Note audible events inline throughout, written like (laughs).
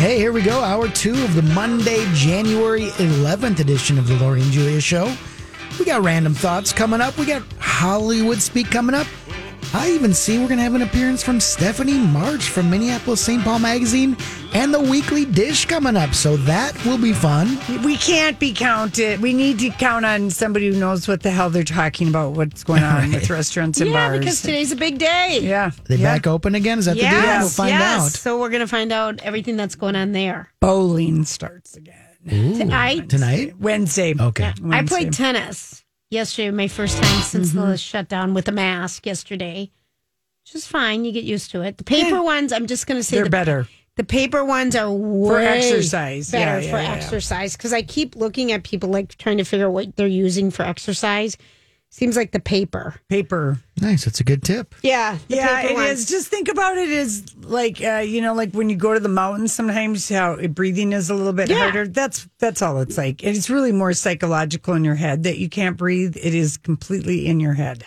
Hey, here we go. Hour two of the Monday, January 11th edition of the Lori and Julia Show. We got random thoughts coming up. We got Hollywood Speak coming up. I even see we're going to have an appearance from Stephanie March from Minneapolis St. Paul Magazine and the Weekly Dish coming up. So that will be fun. We can't be counted. We need to count on somebody who knows what the hell they're talking about, what's going on with (laughs) restaurants and Yeah, bars. because today's a big day. yeah. Are they yeah. back open again? Is that the deal? Yes, We'll find yes. out. So we're gonna find out everything that's going on there. Bowling starts again. Tonight, Tonight? Wednesday. Okay. I Wednesday. played tennis yesterday, my first time since Mm-hmm. the shutdown with a mask yesterday. Just fine, you get used to it. The paper ones, I'm just gonna say They're the, better. The paper ones are way for exercise. better Yeah, yeah, for yeah, yeah. exercise because I keep looking at people like trying to figure out what they're using for exercise. Seems like the paper. Paper. Nice. That's a good tip. Yeah, the yeah, paper it ones. is. Just think about it as like uh, you know, like when you go to the mountains. Sometimes how breathing is a little bit Yeah. harder. That's that's all it's like. And It's really more psychological in your head that you can't breathe. It is completely in your head.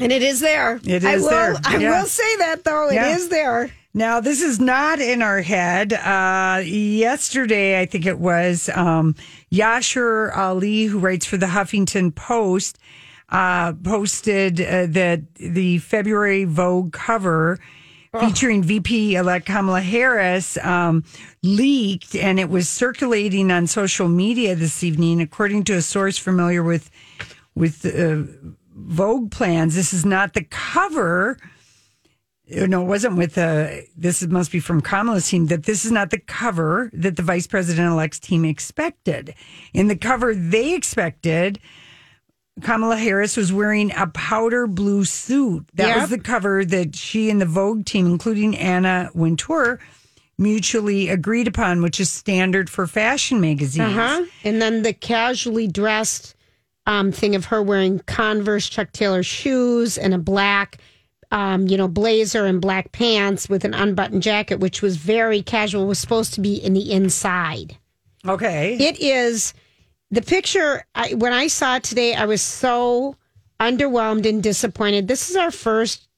and it is there. It I is will, there. I Yeah. will say that though. Yeah. It is there. Now, this is not in our head. Uh, yesterday, I think it was um, Yashar Ali, who writes for the Huffington Post, uh, posted uh, that the February Vogue cover featuring VP elect Kamala Harris um, leaked and it was circulating on social media this evening. According to a source familiar with with uh, Vogue plans, this is not the cover no, it wasn't with uh this must be from Kamala's team that this is not the cover that the vice president elect's team expected. In the cover they expected, Kamala Harris was wearing a powder blue suit. That Yep. was the cover that she and the Vogue team, including Anna Wintour, mutually agreed upon, which is standard for fashion magazines. Uh-huh. And then the casually dressed um, thing of her wearing Converse Chuck Taylor shoes and a black, um, you know, blazer and black pants with an unbuttoned jacket, which was very casual, was supposed to be in the inside. Okay. It is the picture. I, when I saw it today, I was so underwhelmed and disappointed. This is our first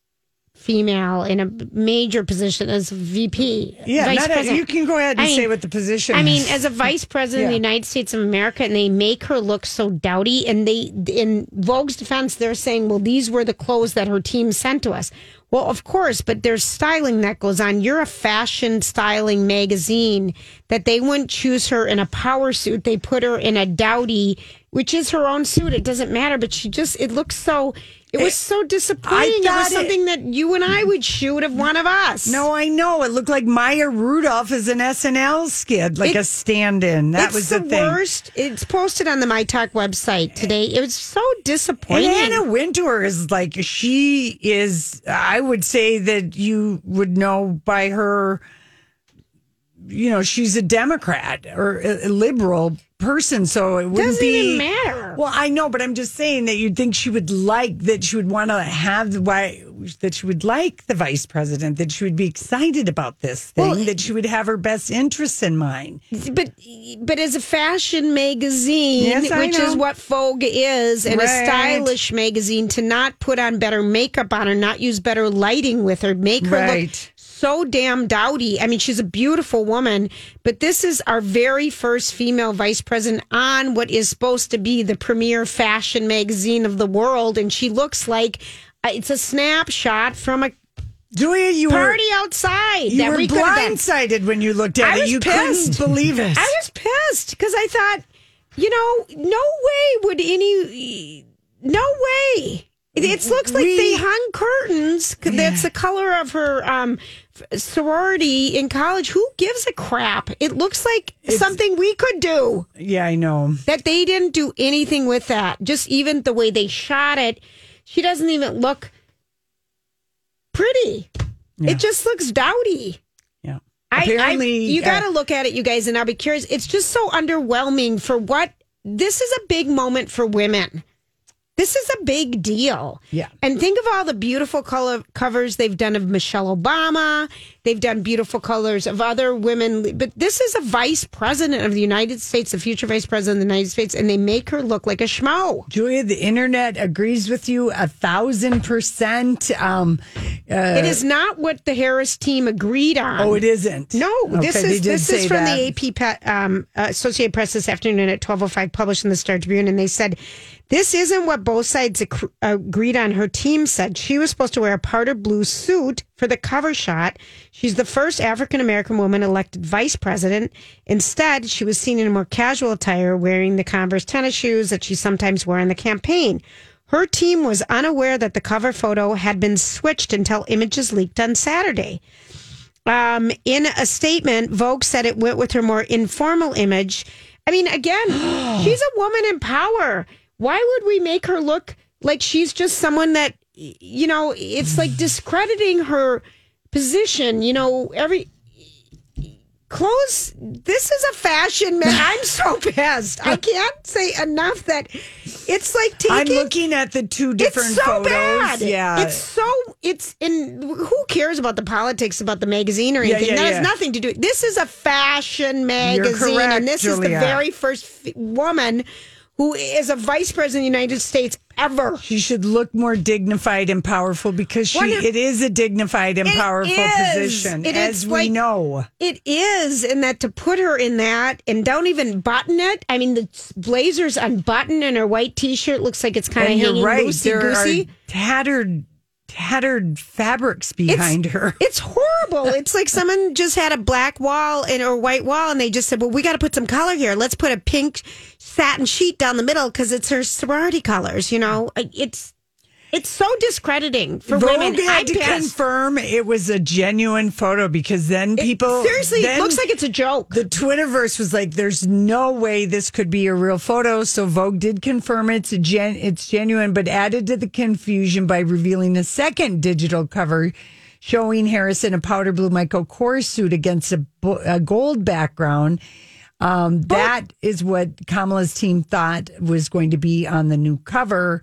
female in a major position as VP. yeah, vice a- you can go ahead and I mean- say what the position I mean, as a vice president of the United States of America, and they make her look so dowdy. And they, in Vogue's defense, they're saying, well, these were the clothes that her team sent to us. Well, of course, but there's styling that goes on. You're a fashion styling magazine that they wouldn't choose her in a power suit. They put her in a dowdy, which is her own suit. It doesn't matter, but she just, it looks so, it was eh, so disappointing. It was it- something that you and I would shoot of one of us. No, I know. It looked like Maya Rudolph is an SNL skid, like It- a stand-in. That was the, the, thing. worst. It's posted on the My Talk website today. It was so And disappointing. Anna Wintour is like she is. I would say that you would know by her. You know, she's a Democrat or a liberal person, so it wouldn't Doesn't be even matter. Well, I know, but I'm just saying that you'd think she would like that. She would want to have the why that she would like the vice president. That she would be excited about this thing. Well, that she would have her best interests in mind. but but as a fashion magazine, Yes, which is what Vogue is, and a stylish magazine, to not put on better makeup on her, not use better lighting with her, make her look Right. So damn dowdy. I mean, she's a beautiful woman, but this is our very first female vice president on what is supposed to be the premier fashion magazine of the world, and she looks like uh, it's a snapshot from a Julia, you party were outside. you that were we blindsided when you looked at I it. You pissed. couldn't believe it. I was pissed because I thought, you know, no way would any, no way. It, it looks like We- they hung curtains. That's the color of her um, sorority in college. Who gives a crap? It looks like something we could do. yeah, I know. That they didn't do anything with that. Just even the way they shot it, she doesn't even look pretty. Yeah. It just looks dowdy. Yeah. I, I, you uh, got to look at it, you guys, and I'll be curious. It's just so underwhelming for what this is a big moment for women. This is a big deal. Yeah. And think of all the beautiful color covers they've done of Michelle Obama. They've done beautiful colors of other women. But this is a vice president of the United States, the future vice president of the United States, and they make her look like a schmo. Julia, the internet agrees with you a thousand percent. Um, it is not what the Harris team agreed on. oh, it isn't. No, this Okay, they is this is from that. the AP um, uh, Associated Press this afternoon at twelve oh five, published in the Star Tribune, and they said this isn't what both sides ac- agreed on. Her team said she was supposed to wear a powder blue suit for the cover shot. She's the first African American woman elected vice president. Instead, she was seen in a more casual attire, wearing the Converse tennis shoes that she sometimes wore on the campaign. Her team was unaware that the cover photo had been switched until images leaked on Saturday. Um, in a statement, Vogue said it went with her more informal image. I mean, again, (gasps) she's a woman in power. Why would we make her look like she's just someone that, you know, it's like discrediting her position. You know, every clothes. This is a fashion. Man. (laughs) I'm so pissed. I can't say enough that it's like taking. I'm looking at the two different it's so photos. bad. Yeah. it's so it's in. Who cares about the politics about the magazine or anything? yeah, that yeah. has nothing to do. This is a fashion magazine, correct, and this is the very first f- woman who is a vice president of the United States ever. She should look more dignified and powerful because she of- it is a dignified and powerful is. position, It as we like- know. It is, and that to put her in that and don't even button it. I mean, the blazer's unbuttoned and her white T-shirt looks like it's kind of hanging right. loosey goosey. tattered, tattered fabrics behind her. (laughs) It's horrible. It's like someone just had a black wall and or white wall, and they just said, "Well, we got to put some color here. Let's put a pink satin sheet down the middle because it's her sorority colors." You know, it's it's so discrediting for Vogue women. had I'm to confirm it was a genuine photo because then people Seriously, it looks like it's a joke. the Twitterverse was like, "There's no way this could be a real photo." So Vogue did confirm it's a gen- it's genuine, but added to the confusion by revealing a second digital cover showing Harris in a powder blue Michael Kors suit against a, a gold background. Um, that is what Kamala's team thought was going to be on the new cover.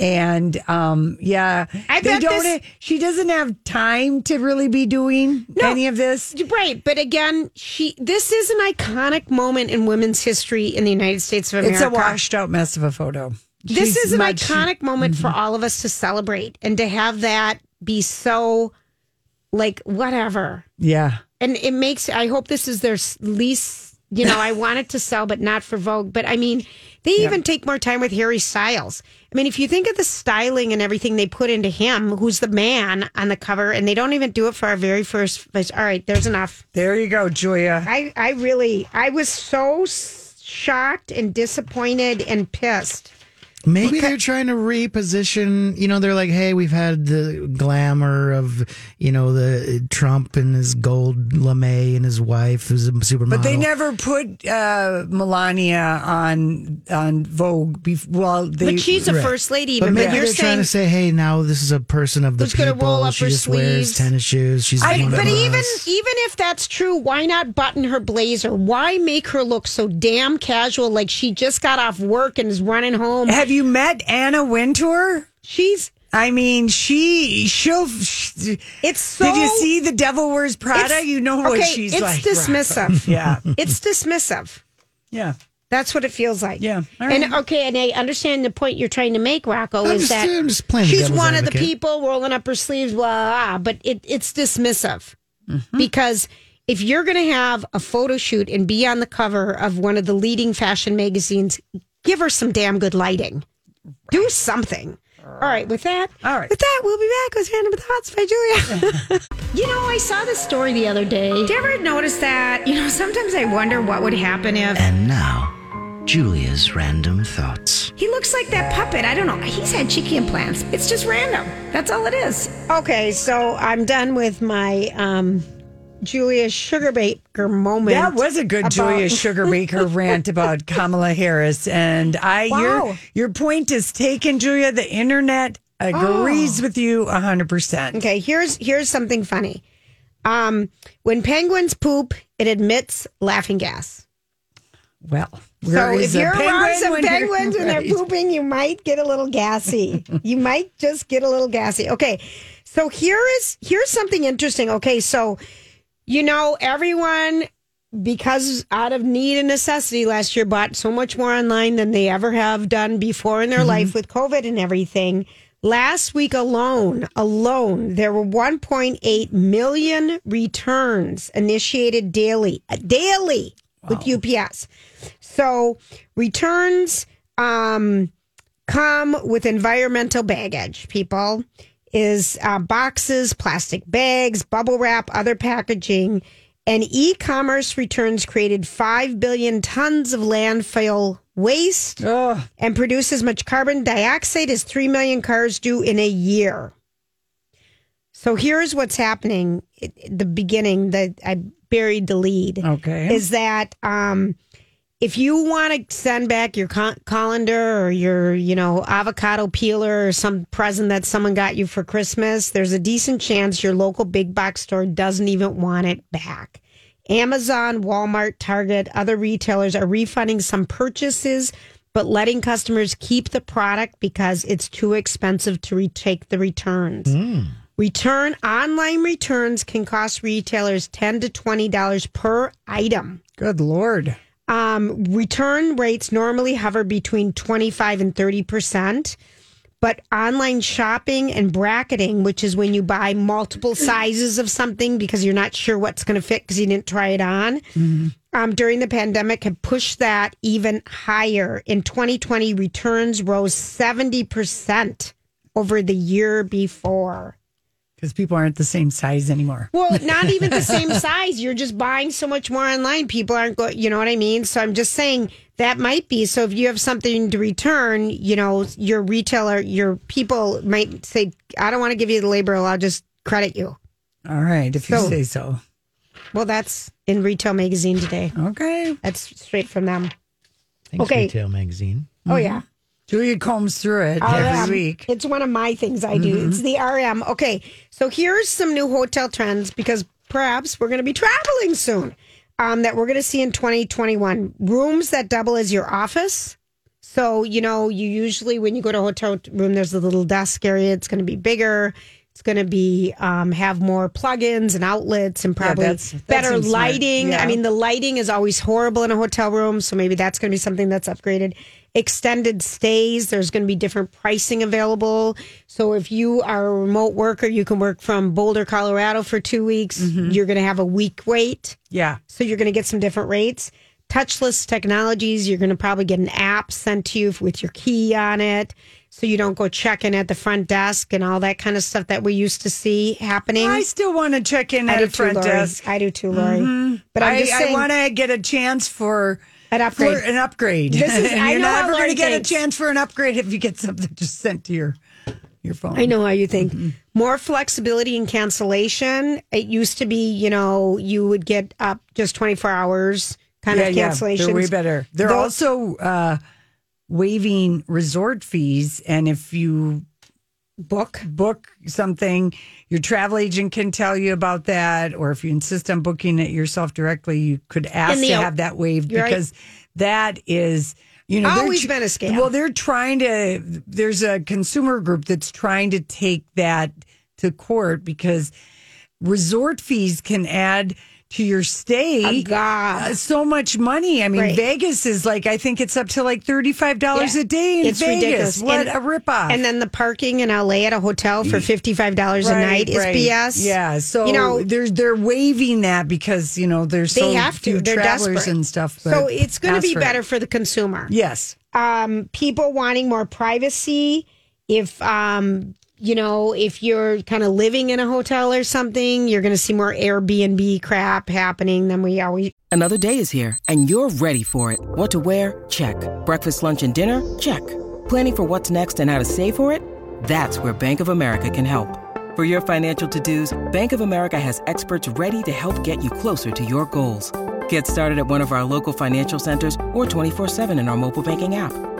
And um, yeah, I they don't. this- she doesn't have time to really be doing any of this. Right, but again, she this is an iconic moment in women's history in the United States of America. It's a washed out mess of a photo. this She's is an much- iconic moment Mm-hmm. for all of us to celebrate and to have that be so like whatever. Yeah. And it makes I hope this is their least, you know, I want it to sell but not for Vogue, but I mean, they even take more time with Harry Styles. I mean, if you think of the styling and everything they put into him, who's the man on the cover and they don't even do it for our very first All right, there's enough. There you go, Julia. I, I really, I was so shocked and disappointed and pissed. Maybe they're trying to reposition. You know, they're like, "Hey, we've had the glamour of you know the Trump and his gold lame and his wife who's a supermodel." But they never put uh, Melania on on Vogue. Bef- well, they, But she's a Right. first lady, But even. But, maybe you're they're trying to say, "Hey, now this is a person of the Who's gonna people. roll up she her just sleeves." wears tennis shoes. She's I, one but of even us." even if that's true, why not button her blazer? Why make her look so damn casual, like she just got off work and is running home? Have you met Anna Wintour? She's I mean, she she'll. She, it's so. did you see the Devil Wears Prada? You know what okay, she's it's like. dismissive. (laughs) Yeah, it's dismissive. yeah. That's what it feels like. Yeah, all And okay, and I understand the point you're trying to make, Rocco, I'm is just- that I'm just playing she's devil's one of the people rolling up her sleeves, blah, blah, blah but it, it's dismissive Mm-hmm. because if you're going to have a photo shoot and be on the cover of one of the leading fashion magazines, give her some damn good lighting. Do something. All right, with that, All right. with that, we'll be back with Random Thoughts by Julia. (laughs) you know, I saw this story the other day. Did you ever notice that? You know, sometimes I wonder what would happen if And now, Julia's random thoughts. he looks like that puppet. I don't know. He's had cheeky implants. It's just random. That's all it is. Okay, so I'm done with my um, Julia Sugarbaker moment. That was a good about- Julia (laughs) Sugarbaker rant about Kamala Harris, and I Wow. your your point is taken, Julia. The internet agrees with you hundred percent. Okay, here's here's something funny. Um, when penguins poop, it emits laughing gas. Well, So if you're around some when penguins and they're right. pooping, you might get a little gassy. you might just get a little gassy. Okay, so here is here's something interesting. Okay, so you know everyone because out of need and necessity last year bought so much more online than they ever have done before in their life with COVID and everything. Last week alone, alone, there were 1.8 million returns initiated daily, daily with UPS. So returns um, come with environmental baggage. People is uh, boxes, plastic bags, bubble wrap, other packaging, and e-commerce returns created five billion tons of landfill waste Ugh. and produce as much carbon dioxide as 3 million cars do in a year. So here's what's happening. At the beginning that I buried the lead. Okay. Is that um, if you want to send back your colander or your, you know, avocado peeler or some present that someone got you for Christmas, there's a decent chance your local big box store doesn't even want it back. Amazon, Walmart, Target, other retailers are refunding some purchases, but letting customers keep the product because it's too expensive to retake the returns. Hmm. Return online returns can cost retailers ten to twenty dollars per item. Good lord. Um, return rates normally hover between twenty five and thirty percent. But online shopping and bracketing, which is when you buy multiple sizes of something because you're not sure what's going to fit because you didn't try it on, um, during the pandemic, have pushed that even higher. In 2020, returns rose 70% over the year before. Because people aren't the same size anymore. Well, not even the (laughs) same size. You're just buying so much more online. People aren't going, you know what I mean? So I'm just saying that might be. So if you have something to return, you know, your retailer, your people might say, I don't want to give you the labor. I'll just credit you. All right, if you So- say so. Well, that's in Retail Magazine today. Okay. That's straight from them. Thanks, Okay. Retail Magazine. Oh, mm-hmm. yeah. Julia combs through it RM. every week. It's one of my things I do. It's the RM. Okay, so here's some new hotel trends because perhaps we're going to be traveling soon. Um, that we're going to see in 2021 rooms that double as your office. So you know, you usually when you go to a hotel room, there's a little desk area. It's going to be bigger. It's going to be um, have more plugins and outlets and probably that's- that better seems smart. lighting. Yeah. I mean, the lighting is always horrible in a hotel room, so maybe that's going to be something that's upgraded. Extended stays, there's going to be different pricing available. So if you are a remote worker, you can work from Boulder, Colorado for two weeks. Mm-hmm. You're going to have a week wait. Yeah. So you're going to get some different rates. Touchless technologies, you're going to probably get an app sent to you with your key on it. So you don't go check in at the front desk and all that kind of stuff that we used to see happening. I still want to check in I at too, front Lori. desk. I do too, Lori. But I'm I, just saying, I want to get a chance for An upgrade. for an upgrade. This is- (laughs) And I you're know how never Lori going to get thinks. a chance for an upgrade if you get something (laughs) just sent to your your phone. I know how you think. Mm-hmm. More flexibility in cancellation. It used to be, you know, you would get up just 24 hours kind of yeah, cancellations. they're way better. They're Those- also uh, waiving resort fees, and if you book. book something, your travel agent can tell you about that, or if you insist on booking it yourself directly, you could ask the- to have that waived You're right. because that is. You know, Always been a scam. Well, they're trying to. There's a consumer group that's trying to take that to court because resort fees can add to your stay Oh, God. uh, so much money. I mean, Right. Vegas is like I think it's up to like thirty five dollars Yeah. a day in It's Vegas. ridiculous. What And- a ripoff! And then the parking in LA at a hotel for $55 a night is right. BS. Yeah, so you know, they're they're waiving that because you know there's they so have to. They're travelers desperate. and stuff. so it's going to be better for the consumer. Yes, um, people wanting more privacy if um you know if you're kind of living in a hotel or something, you're going to see more Airbnb crap happening than we always. Another day is here, and you're ready for it. What to wear? Check. Breakfast, lunch, and dinner? Check. Planning for what's next and how to save for it? That's where Bank of America can help. For your financial to-dos, Bank of America has experts ready to help get you closer to your goals. Get started at one of our local financial centers or 24-7 in our mobile banking app.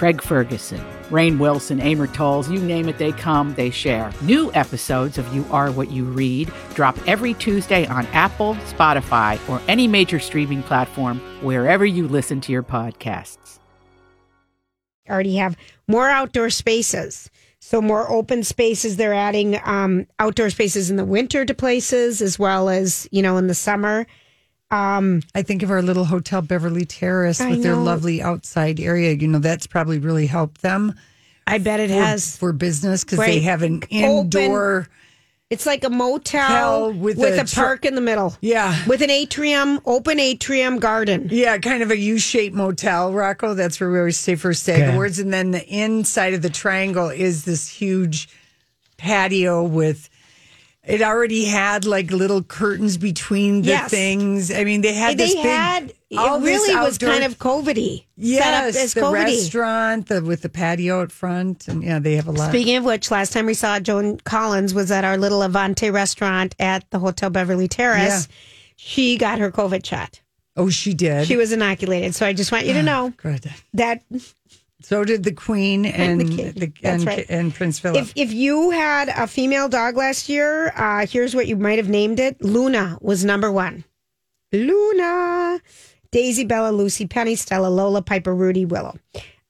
Craig Ferguson, Rainn Wilson, Amor Towles, you name it, they come, they share. New episodes of You Are What You Read drop every Tuesday on Apple, Spotify, or any major streaming platform wherever you listen to your podcasts. already have more outdoor spaces. So more open spaces. They're adding um, outdoor spaces in the winter to places as well as you know in the summer. Um, I think of our little hotel Beverly Terrace I with their know. lovely outside area. You know, that's probably really helped them I bet it for, has. for business because they have an indoor. It's like a motel with, with a, a tr- park in the middle. Yeah. with an atrium, open atrium garden. Yeah, kind of a U-shaped motel, Rocco. That's where we always stay for Stag Okay. Awards. And then the inside of the triangle is this huge patio with. It already had like little curtains between the Yes. things. I mean, they had they this big. had all it really was kind of COVIDy. yes, set up as the COVIDy. restaurant the, with the patio out front, and yeah, they have a lot. Speaking of which, last time we saw Joan Collins was at our little Avante restaurant at the Hotel Beverly Terrace. She got her COVID shot. oh, she did. She was inoculated. So I just want you to ah, know Good. that So did the Queen (laughs) and the the king. and, right. and Prince Philip. if if you had a female dog last year, uh, here's what you might have named it. Luna was number one. Luna, Daisy, Bella, Lucy, Penny, Stella, Lola, Piper, Rudy, Willow.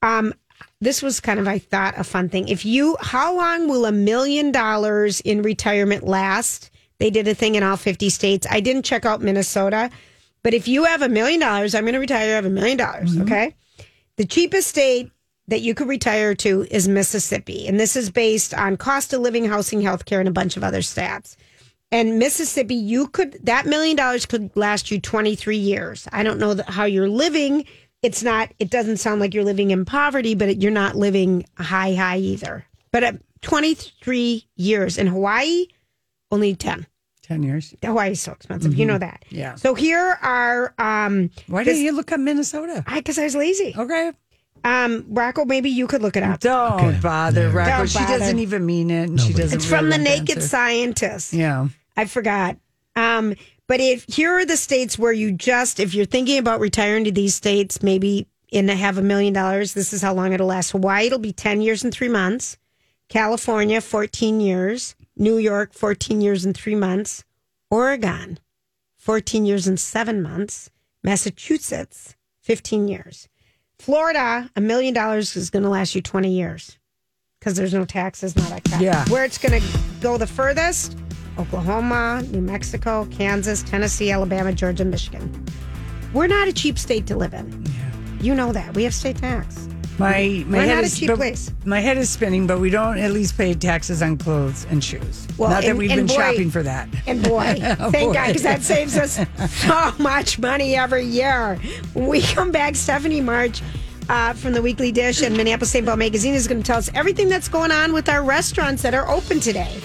Um, this was kind of, I thought, a fun thing. If you, how long will a million dollars in retirement last? They did a thing in all 50 states. I didn't check out Minnesota, but if you have a million dollars, I'm going to retire, I have a million dollars, okay? The cheapest state that you could retire to is Mississippi. And this is based on cost of living, housing, healthcare, and a bunch of other stats. And Mississippi, you could, that million dollars could last you 23 years. I don't know that how you're living. It's not, it doesn't sound like you're living in poverty, but you're not living high, high either. But at 23 years in Hawaii, only 10. Ten years. Hawaii is so expensive. You know that. Yeah. So here are, um, Why didn't you look up Minnesota? I, cause I was lazy. Okay. Um, Rocco, maybe you could look it up. Don't bother, Rocco. Don't she bother. doesn't even mean it, and she Nobody. doesn't. It's from the really Naked answer. Scientist. Yeah. I forgot. Um, but if here are the states where you just, if you're thinking about retiring to these states, maybe in have a million dollars, this is how long it'll last. Hawaii, it'll be 10 years and three months. California, 14 years. New York, 14 years and three months. Oregon, 14 years and seven months. Massachusetts, 15 years. Florida, a million dollars is going to last you 20 years because there's no taxes, not like that. Yeah. Where it's going to go the furthest Oklahoma, New Mexico, Kansas, Tennessee, Alabama, Georgia, Michigan. We're not a cheap state to live in. You know that. We have state tax. My my We're head not a is cheap but- place. My head is spinning, but we don't at least pay taxes on clothes and shoes. Well, Not that and- we've and been boy- shopping for that. And boy, (laughs) thank. God, because that saves us (laughs) so much money every year. We come back, Stephanie March uh, from the Weekly Dish and Minneapolis St. Paul Magazine is going to tell us everything that's going on with our restaurants that are open today.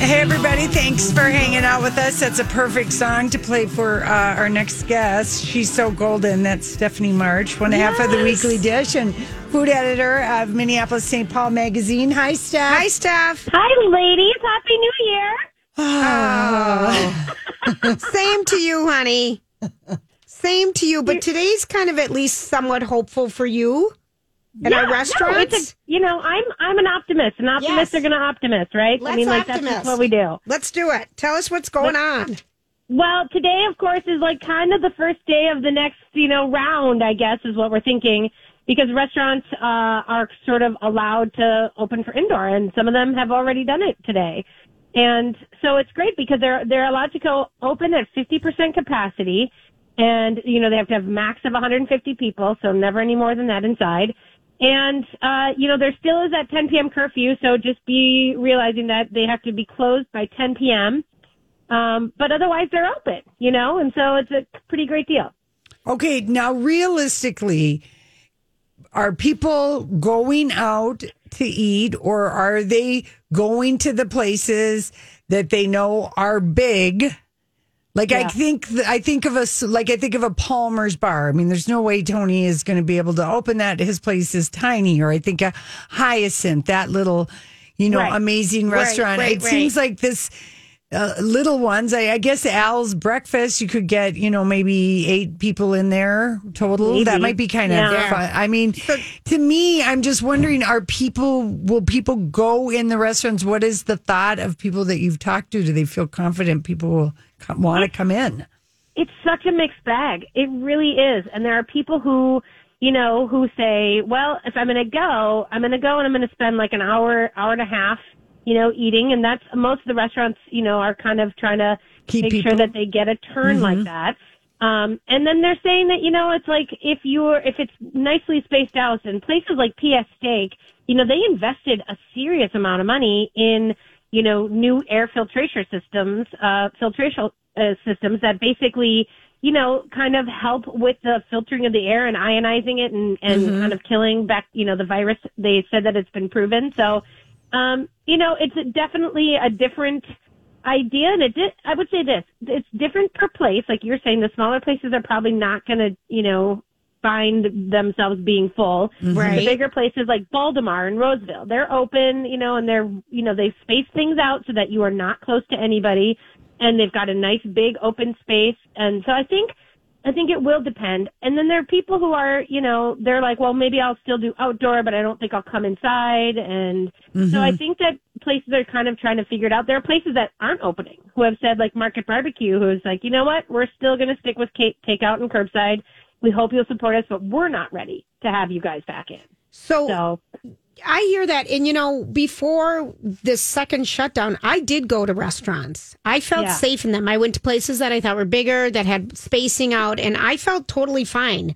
Hey, everybody, thanks for hanging out with us. That's a perfect song to play for uh, our next guest. She's so golden. That's Stephanie March, one half of the Weekly Dish and food editor of Minneapolis St. Paul Magazine. Hi, Steph. Hi, Steph. Hi, ladies. Happy New Year. Oh. (laughs) Same to you, honey. Same to you. But today's kind of at least somewhat hopeful for you and Yeah, our no, restaurants. it's a, you know, I'm I'm an optimist. An optimist Yes. are going to optimist, right? Let's I mean, like that's optimist. just what we do. Let's do it. Tell us what's going on. Well, today, of course, is like kind of the first day of the next, you know, round. I guess is what we're thinking because restaurants uh, are sort of allowed to open for indoor, and some of them have already done it today. And so it's great because they're they're allowed to go open at 50% capacity, and you know they have to have max of 150 people, so never any more than that inside. And uh, you know there still is that 10 p.m. curfew, so just be realizing that they have to be closed by 10 p.m. Um, but otherwise they're open, you know, and so it's a pretty great deal. Okay, now realistically, are people going out to eat or are they going to the places that they know are big? Like I Yeah. think, I think of a like I think of a Palmer's bar. I mean, there's no way Tony is going to be able to open that. His place is tiny. Or I think a Hyacinth, that little, you know, Right. amazing restaurant. right, it seems like this uh, little ones. I, I guess Al's breakfast, you could get, you know, maybe eight people in there total. Maybe. That might be kind of Yeah. fun. I mean, to me, I'm just wondering: Are people? Will people go in the restaurants? What is the thought of people that you've talked to? Do they feel confident people will want to come in? it's such a mixed bag. It really is. And there are people who, you know, who say, well, if I'm going to go, I'm going to go and I'm going to spend like an hour, hour and a half, you know, eating. And that's most of the restaurants, you know, are kind of trying to Keep make people- sure that they get a turn like that. Um, and then they're saying that, you know, it's like if you're, if it's nicely spaced out and places like PS Steak, you know, they invested a serious amount of money in, you know, new air filtration systems, uh, filtration uh, systems that basically, you know, kind of help with the filtering of the air and ionizing it and, and kind of killing back, you know, the virus. They said that it's been proven. So, um, you know, it's definitely a different idea. And it did, I would say this, it's different per place. Like you're saying, the smaller places are probably not going to, you know, find themselves being full. Mm-hmm. Right. The bigger places like Baltimore and Roseville, they're open, you know, and they're, you know, they space things out so that you are not close to anybody and they've got a nice big open space. And so I think, I think it will depend. And then there are people who are, you know, they're like, well, maybe I'll still do outdoor, but I don't think I'll come inside. And so I mm-hmm. think that places are kind of trying to figure it out. There are places that aren't opening who have said like Market Barbecue, who's like, you know what, we're still going to stick with cake, takeout and curbside. We hope you'll support us, but we're not ready to have you guys back in. So, So I hear that. And, you know, before this second shutdown, I did go to restaurants. I felt Yeah. safe in them. I went to places that I thought were bigger, that had spacing out, and I felt totally fine.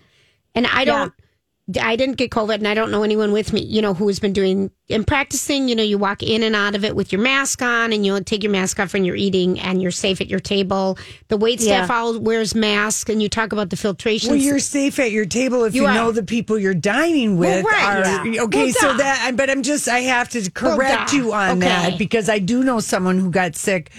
And I don't. I didn't get COVID and I don't know anyone with me, you know, who has been doing and practicing. You know, you walk in and out of it with your mask on and you'll take your mask off when you're eating and you're safe at your table. The wait staff Yeah. all wears masks and you talk about the filtration. Well, you're safe at your table if you, You know the people you're dining with Well, right, are yeah. okay. Well, so duh. that, but I'm just I have to correct duh. you on Okay. that because I do know someone who got sick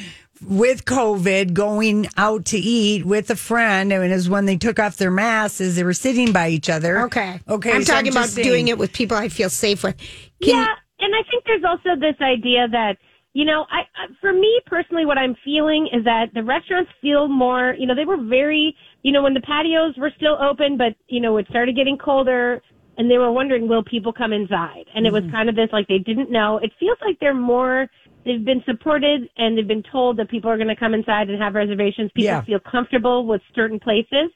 with COVID going out to eat with a friend. I mean, it was when they took off their masks as they were sitting by each other. Okay. Okay. I'm so talking about just doing it with people I feel safe with. yeah, and I think there's also this idea that you know, I I- for me personally, what I'm feeling is that the restaurants feel more. You know, they were very. You know, when the patios were still open, but you know, it started getting colder, and they were wondering, will people come inside? And it was kind of this like they didn't know. It feels like they're more. They've been supported and they've been told that people are going to come inside and have reservations. People Yeah. feel comfortable with certain places.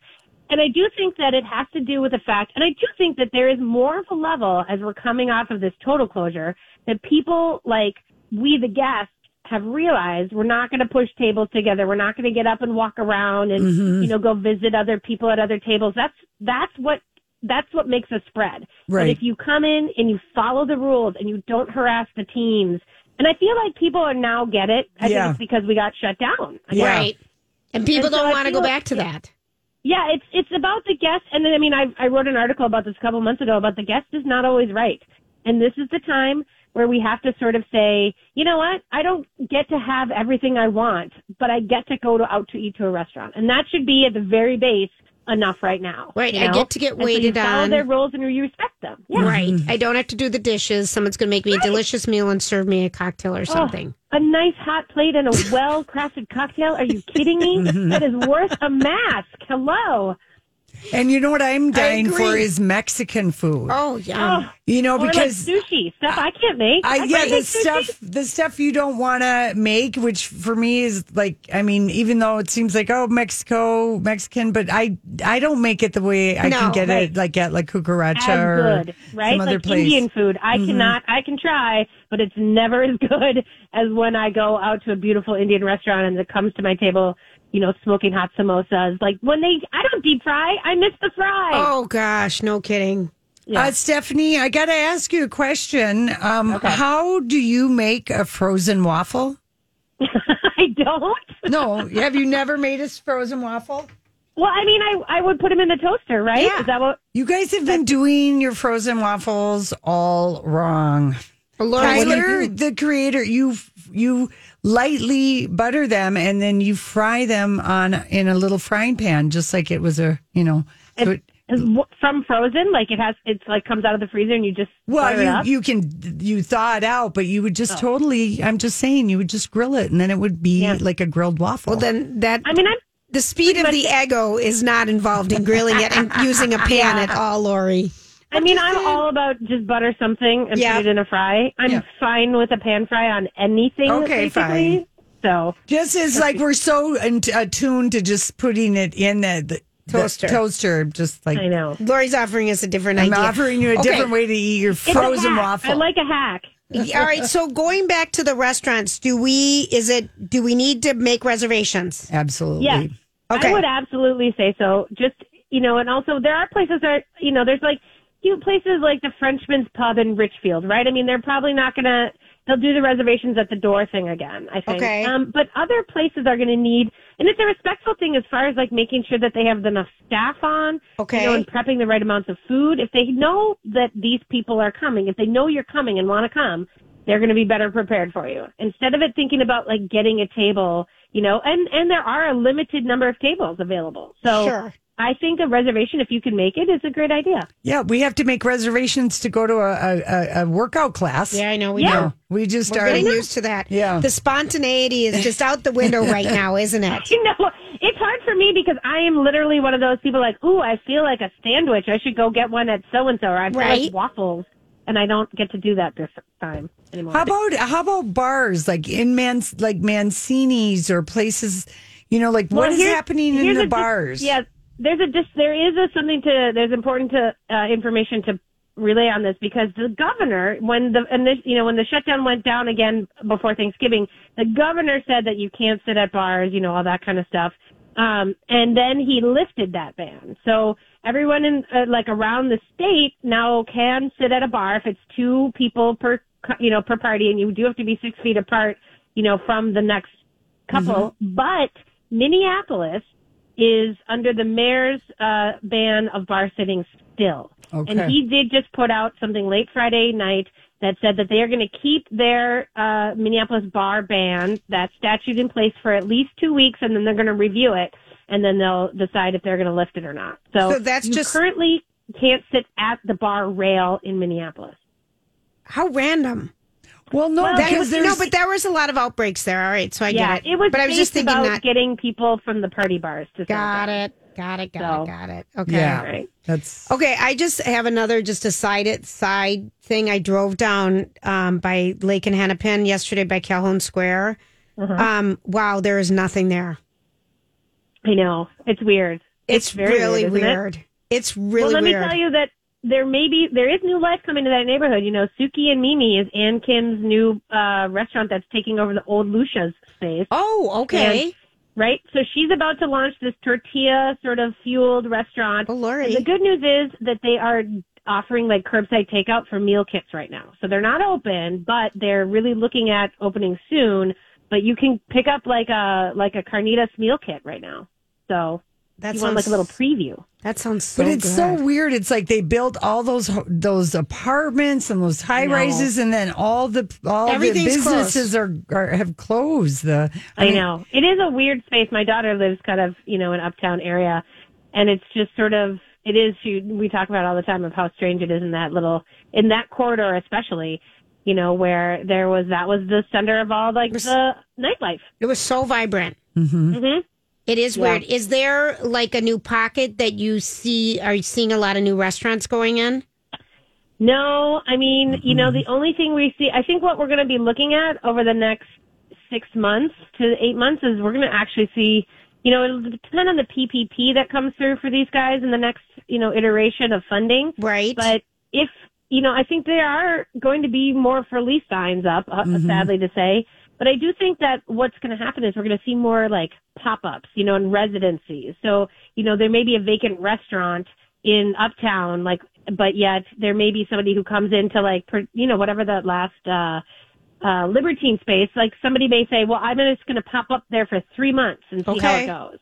And I do think that it has to do with the fact, and I do think that there is more of a level as we're coming off of this total closure that people like we, the guests, have realized we're not going to push tables together. We're not going to get up and walk around and, Mm-hmm. you know, go visit other people at other tables. That's, that's what, that's what makes a spread. But if you come in and you follow the rules and you don't harass the teams, and I feel like people are now get it. I Yeah. think it's because we got shut down. Yeah. Right. And people And don't I want to go like- back to that. Yeah, it's it's about the guest, and then I mean, I I wrote an article about this a couple months ago about the guest is not always right, and this is the time where we have to sort of say, you know what, I don't get to have everything I want, but I get to go to, out to eat to a restaurant, and that should be at the very base enough right now. Right, you I get to get And so waited follow on. their rules and you respect them. Yeah. Right. I don't have to do the dishes. Someone's going to make me a delicious meal and serve me a cocktail or Oh, something. a nice hot plate and a (laughs) well crafted cocktail. Are you kidding me? Mm-hmm. that is worth a mask. Hello. And you know what I'm dying for is Mexican food. Oh yeah. Oh, You know, because like sushi stuff I can't make. I, yeah, the sushi. stuff the stuff you don't want to make, which for me is like, I mean, even though it seems like oh Mexico Mexican, but I I don't make it the way I No, can get right. it like at like Cucaracha as or good, right? some other like place. Mm-hmm. Indian food. I cannot. I can try, but it's never as (laughs) good as when I go out to a beautiful Indian restaurant and it comes to my table. You know, smoking hot samosas. Like when they, I don't deep fry. I miss the fry. Oh gosh, no kidding. Uh, Stephanie, I got to ask you a question. Um, How do you make a frozen waffle? (laughs) I don't. No, have you never made a frozen waffle? Well, I mean, I I would put them in the toaster, right? Yeah. Is that what? You guys have been doing your frozen waffles all wrong. Lori, you Tyler, the creator, you you lightly butter them and then you fry them on in a little frying pan, just like it was a you know. so it- Is wh- from frozen, like it has, it's like comes out of the freezer and you just fire well, it you up? you can you thaw it out, but you would just Oh. totally. I'm just saying, you would just grill it, and then it would be Yeah. like a grilled waffle. Well, then that I mean, I'm the speed of the ego is not involved in grilling it and using a (laughs) pan at all, Lori. I mean, I'm all about just butter something and Yeah. put it in a fry. I'm Yeah. fine with a pan fry on anything. Okay, basically. So Just as like we're so in- attuned to just putting it in the, the Toaster. the toaster, just like I know. Lori's offering us a different I'm idea. offering you a Okay. different way to eat your frozen waffle. I like a hack. All right, so going back to the restaurants, do we is it do we need to make reservations? Absolutely. Yes. Okay. I would absolutely say so. Just, you know, and also there are places that, you know, there's like cute places like the Frenchman's Pub in Richfield, right? I mean, they're probably not going to, they'll do the reservations at the door thing again, I think. Okay. Um, but other places are going to need, and it's a respectful thing as far as like making sure that they have enough staff on, Okay. you know, and prepping the right amounts of food. If they know that these people are coming, if they know you're coming and want to come, they're going to be better prepared for you. Instead of it thinking about like getting a table, you know, and, and there are a limited number of tables available. So Sure. I think a reservation, if you can make it, is a great idea. Yeah, we have to make reservations to go to a, a, a- a workout class. Yeah, I know we Yeah. do. We just We're are. getting used to that. Yeah. The spontaneity is just out the window right (laughs) now, isn't it? You know, it's hard for me because I am literally one of those people like, ooh, I feel like a sandwich. I should go get one at so and so, or I feel Right. like waffles, and I don't get to do that this time anymore. How about how about bars like in Man like Mancini's or places? You know, like what Well, is here's- happening in the a dis- bars? yeah, there's a dis- there is a something to there's important to uh, information to relay on this because the governor when the and this you know when the shutdown went down again before Thanksgiving, the governor said that you can't sit at bars, you know all that kind of stuff. Um, and then he lifted that ban. So everyone in uh, like around the state now can sit at a bar if it's two people per you know per party, and you do have to be six feet apart, you know, from the next couple. But Minneapolis is under the mayor's uh, ban of bar sitting still. Okay. And he did just put out something late Friday night that said that they are going to keep their uh, Minneapolis bar ban, that statute in place for at least two weeks, and then they're going to review it, and then they'll decide if they're going to lift it or not. So, So that's you just- currently can't sit at the bar rail in Minneapolis. How random. Well, no, Well, That because was, no, but there was a lot of outbreaks there. All right, so I yeah, get it. it was but I was just thinking about that. getting people from the party bars to Got it. Got it. Got So- it. Got it. Okay. yeah, Right. that's Okay, I just have another just a side it side thing. I drove down um, by Lake and Hennepin yesterday by Calhoun Square. Uh-huh. Um, wow, there is nothing there. I know it's weird. It's, very really weird, isn't it? It's really well, let weird. me tell you that there may be there is new life coming to that neighborhood. You know, Sooki and Mimi is Ann Kim's new uh, restaurant that's taking over the old Lucia's space. oh, okay. Right, so she's about to launch this tortilla sort of fueled restaurant. Oh, Lori. And the good news is that they are offering like curbside takeout for meal kits right now. So they're not open, but they're really looking at opening soon. But you can pick up like a like a carnitas meal kit right now. So That you want like a little preview. That sounds so. but it's good. so weird. It's like they built all those ho- those apartments and those high rises, and then all the all the businesses are, are have closed. The I, mean, know. It is a weird space. My daughter lives kind of, you know, in an uptown area and it's just sort of it is she we talk about all the time of how strange it is in that little in that corridor especially, you know, where there was that was the center of all like the nightlife. It was so vibrant. Mhm. Mhm. It is Yeah. weird. Is there like a new pocket that you see? Are you seeing a lot of new restaurants going in? No, I mean, you know, the only thing we see, I think what we're going to be looking at over the next six months to eight months is we're going to actually see, you know, it'll depend on the PPP that comes through for these guys in the next, you know, iteration of funding. Right. But if, you know, I think there are going to be more for lease signs up, uh, sadly to say. But I do think that what's going to happen is we're going to see more like pop-ups, you know, in residencies. So, you know, there may be a vacant restaurant in uptown, like, but yet there may be somebody who comes into like, you know, whatever that last, uh, uh, libertine space, like somebody may say, well, I'm just going to pop up there for three months and see Okay. how it goes.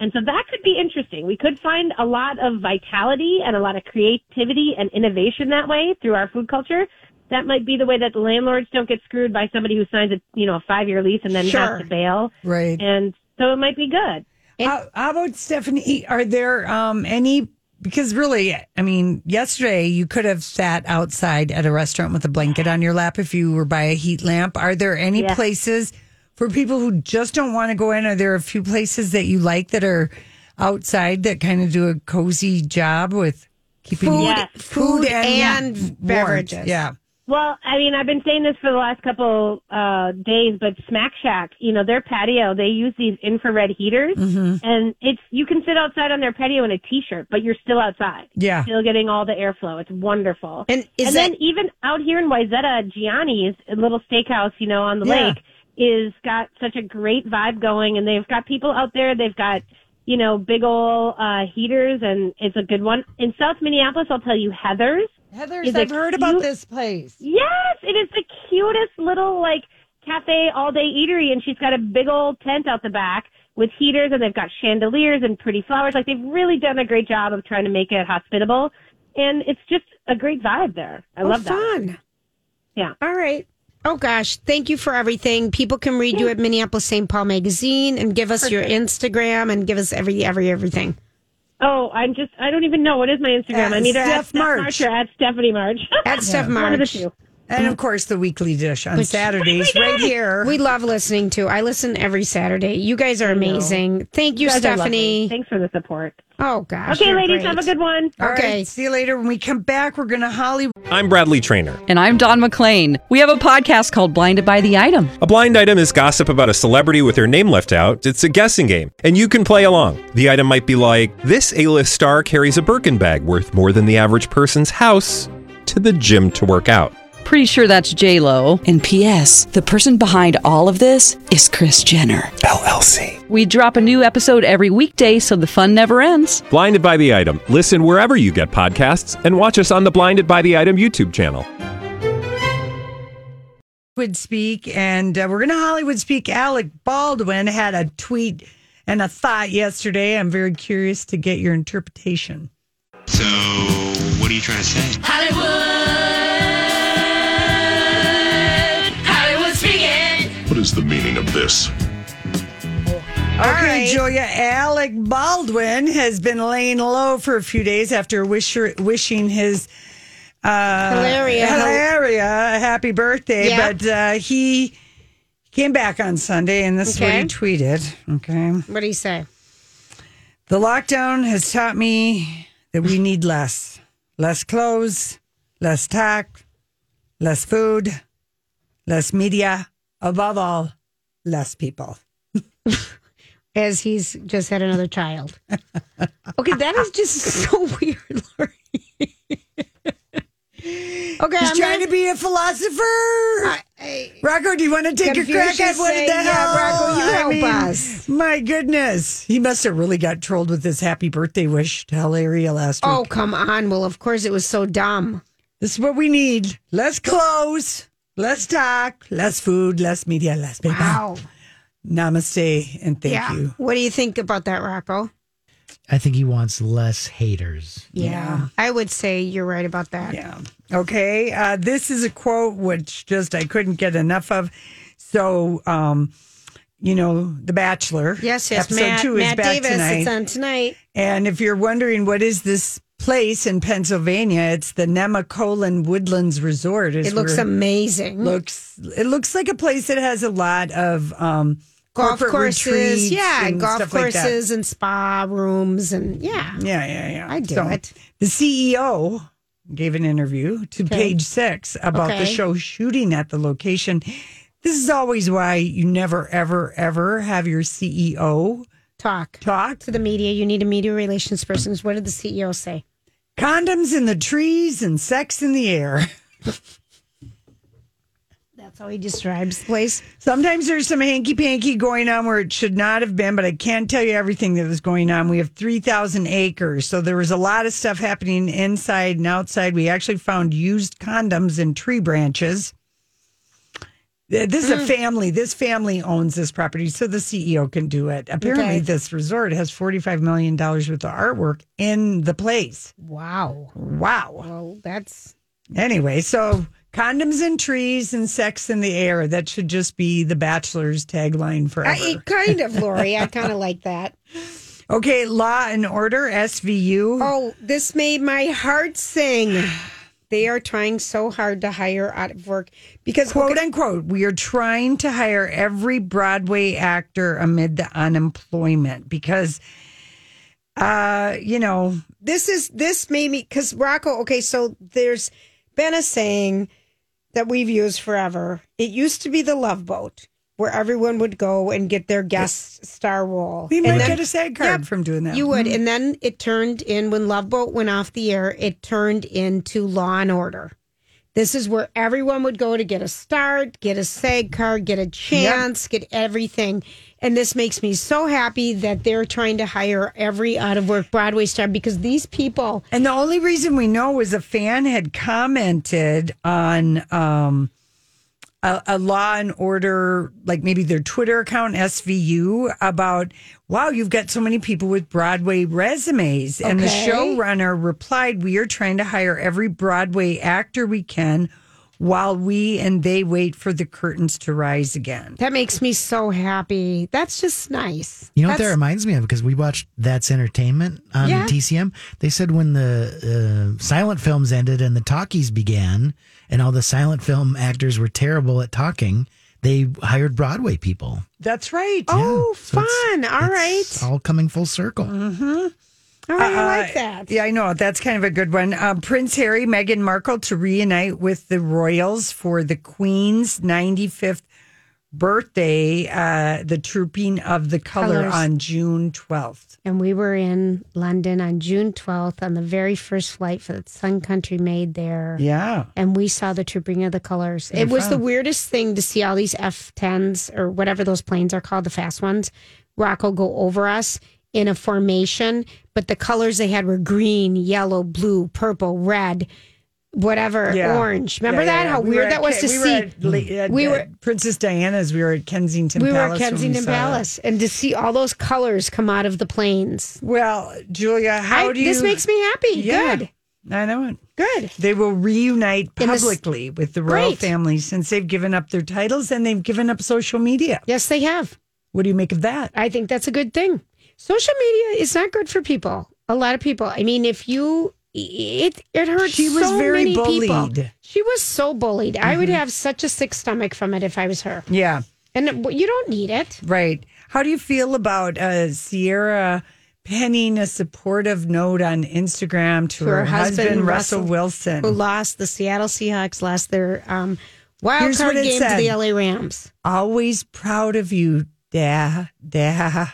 And so that could be interesting. We could find a lot of vitality and a lot of creativity and innovation that way through our food culture. That might be the way that the landlords don't get screwed by somebody who signs a, you know, a five year lease and then Sure. has to bail. Right. And so it might be good. How, how about Stephanie? Are there um, any? Because really, I mean, yesterday you could have sat outside at a restaurant with a blanket on your lap if you were by a heat lamp. Are there any Yeah. places for people who just don't want to go in? Are there a few places that you like that are outside that kind of do a cozy job with keeping Food, you Yes. food, and, warmed? beverages. Yeah. Well, I mean, I've been saying this for the last couple uh days, but Smack Shack, you know, their patio, they use these infrared heaters, Mm-hmm. and it's you can sit outside on their patio in a t-shirt, but you're still outside. Yeah. still getting all the airflow. It's wonderful. And and that then even out here in Wayzata, Gianni's a little steakhouse, you know, on the Yeah. lake, is got such a great vibe going, and they've got people out there. They've got you know big old uh heaters, and it's a good one. In South Minneapolis, I'll tell you, Heather's. Heather's, I've heard about this place. Yes, it is the cutest little like cafe all day eatery, and she's got a big old tent out the back with heaters, and they've got chandeliers and pretty flowers. Like they've really done a great job of trying to make it hospitable, and it's just a great vibe there. I oh, love that. Oh, fun. Yeah. All right. Oh gosh, thank you for everything. People can read you at Minneapolis St. Paul magazine and give us your Instagram and give us every every everything. Oh, I'm just I don't even know what is my Instagram. Uh, I'm either at Steph Steph March. March or at Stephanie March. At (laughs) Steph One of the two. And of course, the weekly dish on Saturdays, right here. We love listening to. I listen every Saturday. You guys are amazing. Thank you, You guys are lovely. Stephanie. Thanks for the support. Oh gosh. Okay, ladies, great. have a good one. All Okay. right, see you later. When we come back, we're going to Holly. I'm Bradley Trainer. And I'm Don McClain. We have a podcast called Blinded by the Item. A blind item is gossip about a celebrity with their name left out. It's a guessing game, and you can play along. The item might be like this: A-list star carries a Birkin bag worth more than the average person's house to the gym to work out. Pretty sure that's J Lo. And P.S. The person behind all of this is Kris Jenner. LLC. We drop a new episode every weekday, so the fun never ends. Blinded by the item. Listen wherever you get podcasts, and watch us on the Blinded by the Item YouTube channel. Would speak, and uh, we're going to Hollywood speak. Alec Baldwin had a tweet and a thought yesterday. I'm very curious to get your interpretation. So, what are you trying to say? Hollywood, Hollywood What is the meaning of this? Okay, Julia. Alec Baldwin has been laying low for a few days after wish, wishing his uh, Hilaria. Hilaria a happy birthday. Yeah. But uh, he came back on Sunday, and this Okay. is what he tweeted. Okay. What do you say? The lockdown has taught me that we need less. Less clothes, less talk, less food, less media, above all, less people. (laughs) As he's just had another child. Okay, that is just so (laughs) weird, Lori. okay, He's I'm trying not- to be a philosopher. Rocco, do you want to take a crack at what the yeah, hell? Rocco, you I help mean, us. My goodness. He must have really got trolled with his happy birthday wish to Hilaria last oh, week. Oh, come on. Well, of course it was so dumb. This is what we need. Less clothes, less talk, less food, less media, less people. Wow. Namaste and thank yeah. you. What do you think about that, Rocco? I think he wants less haters. Yeah. I would say you're right about that. Yeah. Okay. Uh, this is a quote which just I couldn't get enough of. So, um, you know, The Bachelor. Yes, yes. Episode Matt, two is Matt back Davis. tonight. It's on tonight. And if you're wondering what is this place in Pennsylvania, it's the Nemacolin Woodlands Resort. It looks amazing. looks it looks like a place that has a lot of um, golf courses, yeah, and golf stuff like courses and spa rooms, and yeah, Yeah, yeah, yeah. I do So, it. The CEO gave an interview to Okay. page six about the show shooting at the location. This is always why you never, ever, ever have your CEO talk talk to the media. You need a media relations person. What did the CEO say? Condoms in the trees and sex in the air. That's how he describes the place. Sometimes there's some hanky panky going on where it should not have been, but I can't tell you everything that was going on. We have 3,000 acres. So there was a lot of stuff happening inside and outside. We actually found used condoms in tree branches. Th- This is Mm. a family. This family owns this property, so the CEO can do it. Apparently, Okay. this resort has $45 million worth of artwork in the place. Wow. Wow. Well, that's Anyway, so condoms in trees and sex in the air. That should just be the Bachelor's tagline forever. I, kind of, Lori. I kind of like that. (laughs) okay, Law and Order, SVU. Oh, this made my heart sing. They are trying so hard to hire out of work because Quote unquote, we are trying to hire every Broadway actor amid the unemployment because, uh, you know, this is this made me because Rocco. Okay, so there's been a saying that we've used forever. It used to be the Love Boat, where everyone would go and get their guest star role. we And might then- get a SAG card Yep, from doing that. You would, Mhm. and then it turned in when Love Boat went off the air. It turned into Law and Order. This is where everyone would go to get a start, get a SAG card, get a chance, get everything. And this makes me so happy that they're trying to hire every out of work Broadway star because these people And the only reason we know is a fan had commented on um, a, a Law and Order, like maybe their Twitter account, SVU, about, wow, you've got so many people with Broadway resumes. And the Okay. showrunner replied, we are trying to hire every Broadway actor we can while we and they wait for the curtains to rise again. That makes me so happy. That's just nice. You know what that reminds me of? Because we watched That's Entertainment on Yeah. TCM. They said when the uh, silent films ended and the talkies began, and all the silent film actors were terrible at talking, they hired Broadway people. That's right. Oh, So it's- fun. All right. It's all coming full circle. Mm-hmm. Right, I like Uh, that. Yeah, I know. That's kind of a good one. Uh, Prince Harry, Meghan Markle to reunite with the royals for the Queen's 95th birthday, uh, the Trooping of the Color Colours. on June 12th. And we were in London on June 12th on the very first flight that Sun Country made there. Yeah. And we saw the trooping of the colors. They're it was the weirdest thing to see all these F 10s or whatever those planes are called, the fast ones, Rocco go over us in a formation, but the colors they had were green, yellow, blue, purple, red, whatever, Yeah. orange. Remember Yeah, that? yeah. How We were weird at that was to we see. Were at, Le- mm-hmm. at- we were at Princess Diana's. We were at Kensington we were Palace. at when we Kensington. Palace, and to see all those colors come out of the planes. Well, Julia, how I- do you? this makes me happy. Good. I know it. Good. They will reunite In this- publicly with the royal Great. family since they've given up their titles and they've given up social media. Yes, they have. What do you make of that? I think that's a good thing. Social media is not good for people. A lot of people. I mean, if you it it hurts. She was so very many people. bullied. She was so bullied. I would Mhm. have such a sick stomach from it if I was her. Yeah. And you don't need it. Right. How do you feel about uh, Ciara penning a supportive note on Instagram to, her, husband, Russell, Wilson? who lost the Seattle Seahawks, lost their um, wild Here's card game said. to the LA Rams. Always proud of you, da da.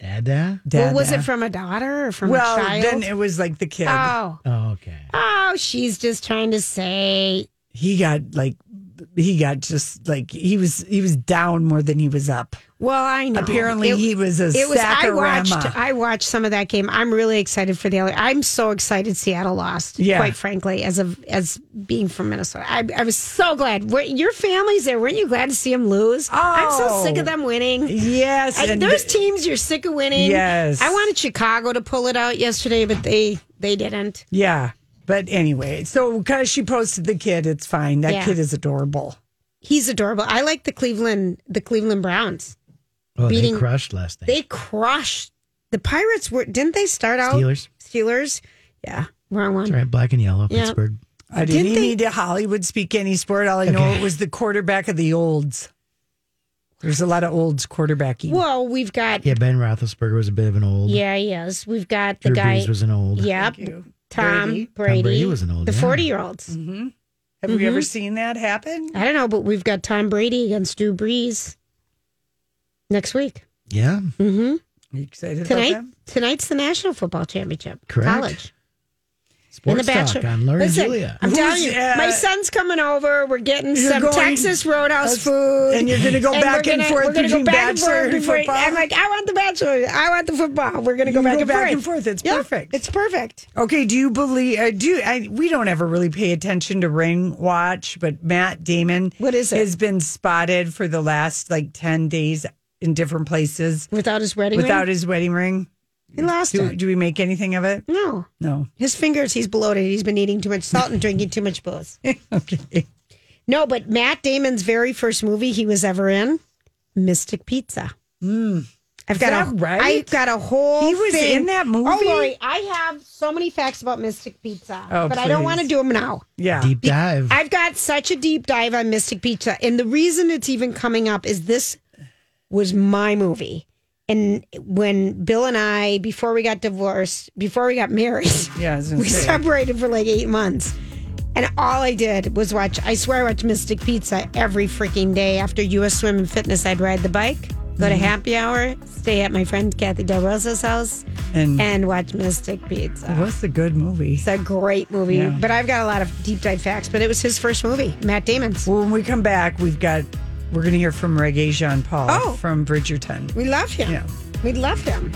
Dada? well, was it from a daughter or from well, a child? Well, then it was like the kid. oh, Oh, okay. oh, she's just trying to say He got like he got just like he was he was down more than he was up. Well, I know. Apparently, he was a It was. I watched. I watched some of that game. I'm really excited for the. LA. I'm so excited Seattle lost. Yeah. Quite frankly, as of as being from Minnesota, I, I was so glad. Were, your family's there. Weren't you glad to see them lose? I'm so Oh. sick of oh. them winning. Yes, I, and there's th- teams you're sick of winning. Yes. I wanted Chicago to pull it out yesterday, but they they didn't. Yeah. But anyway, so because she posted the kid, it's fine. That Yeah. kid is adorable. He's adorable. I like the Cleveland the Cleveland Browns. Oh, Beating- they crushed last night. They crushed the Pirates. Were didn't they start out Steelers. Steelers. Yeah, wrong one. That's right. Black and yellow, Yeah. Pittsburgh. I didn't Didn't they- need to Hollywood speak any sport. All I know Okay. it was the quarterback of the olds. There's a lot of olds quarterbacking. Well, we've got Yeah, Ben Roethlisberger was a bit of an old. yeah, he is. We've got the Drew guy. Brees was an old. Yep. You. Tom Brady. Brady. Tom Brady was an old, The yeah. forty-year-olds. Mm-hmm. Have we ever seen that happen? I don't know, but we've got Tom Brady against Drew Brees next week. Yeah. Mm-hmm. Are you excited Tonight, about tonight's the national football championship. Correct. College. Sports and the Bachelor. talk on Laura and Listen, Julia. I'm telling you, uh, my son's coming over. We're getting some going- Texas Roadhouse food, and you're gonna go And back and gonna- forth we're gonna between go back and Bachelor forth and football? I'm like, I want the Bachelor. I want the football. We're gonna go back go and back forth. and forth. It's Yeah, perfect. It's perfect. Okay, do you believe? Uh, do I, we don't ever really pay attention to ring watch, but Matt Damon, What is it? has been spotted for the last like ten days in different places Without his wedding ring. without ring? his wedding ring. He lost Do, it. do we make anything of it? No, No. his fingers. He's bloated. He's been eating too much salt and drinking too much booze. (laughs) okay. No, but Matt Damon's very first movie he was ever in, Mystic Pizza. Hmm. I've got that a right? I've got a whole. He was thing. in that movie? Oh, Lori, I have so many facts about Mystic Pizza, Oh, but I don't want to do them now. Yeah. Deep dive. I've got such a deep dive on Mystic Pizza, and the reason it's even coming up is this was my movie. And when Bill and I, before we got divorced, before we got married, (laughs) Yeah, I was gonna we say. separated for like eight months. And all I did was watch, I swear I watched Mystic Pizza every freaking day. After US Swim and Fitness, I'd ride the bike, go to Mm-hmm. happy hour, stay at my friend Kathy Del Rosa's house, And and watch Mystic Pizza. it was a good movie. It's a great movie. Yeah. But I've got a lot of deep dive facts, but it was his first movie, Matt Damon's. Well, when we come back, we've got we're going to hear from Regé-Jean Paul Oh. from Bridgerton. We love him. Yeah. We love him.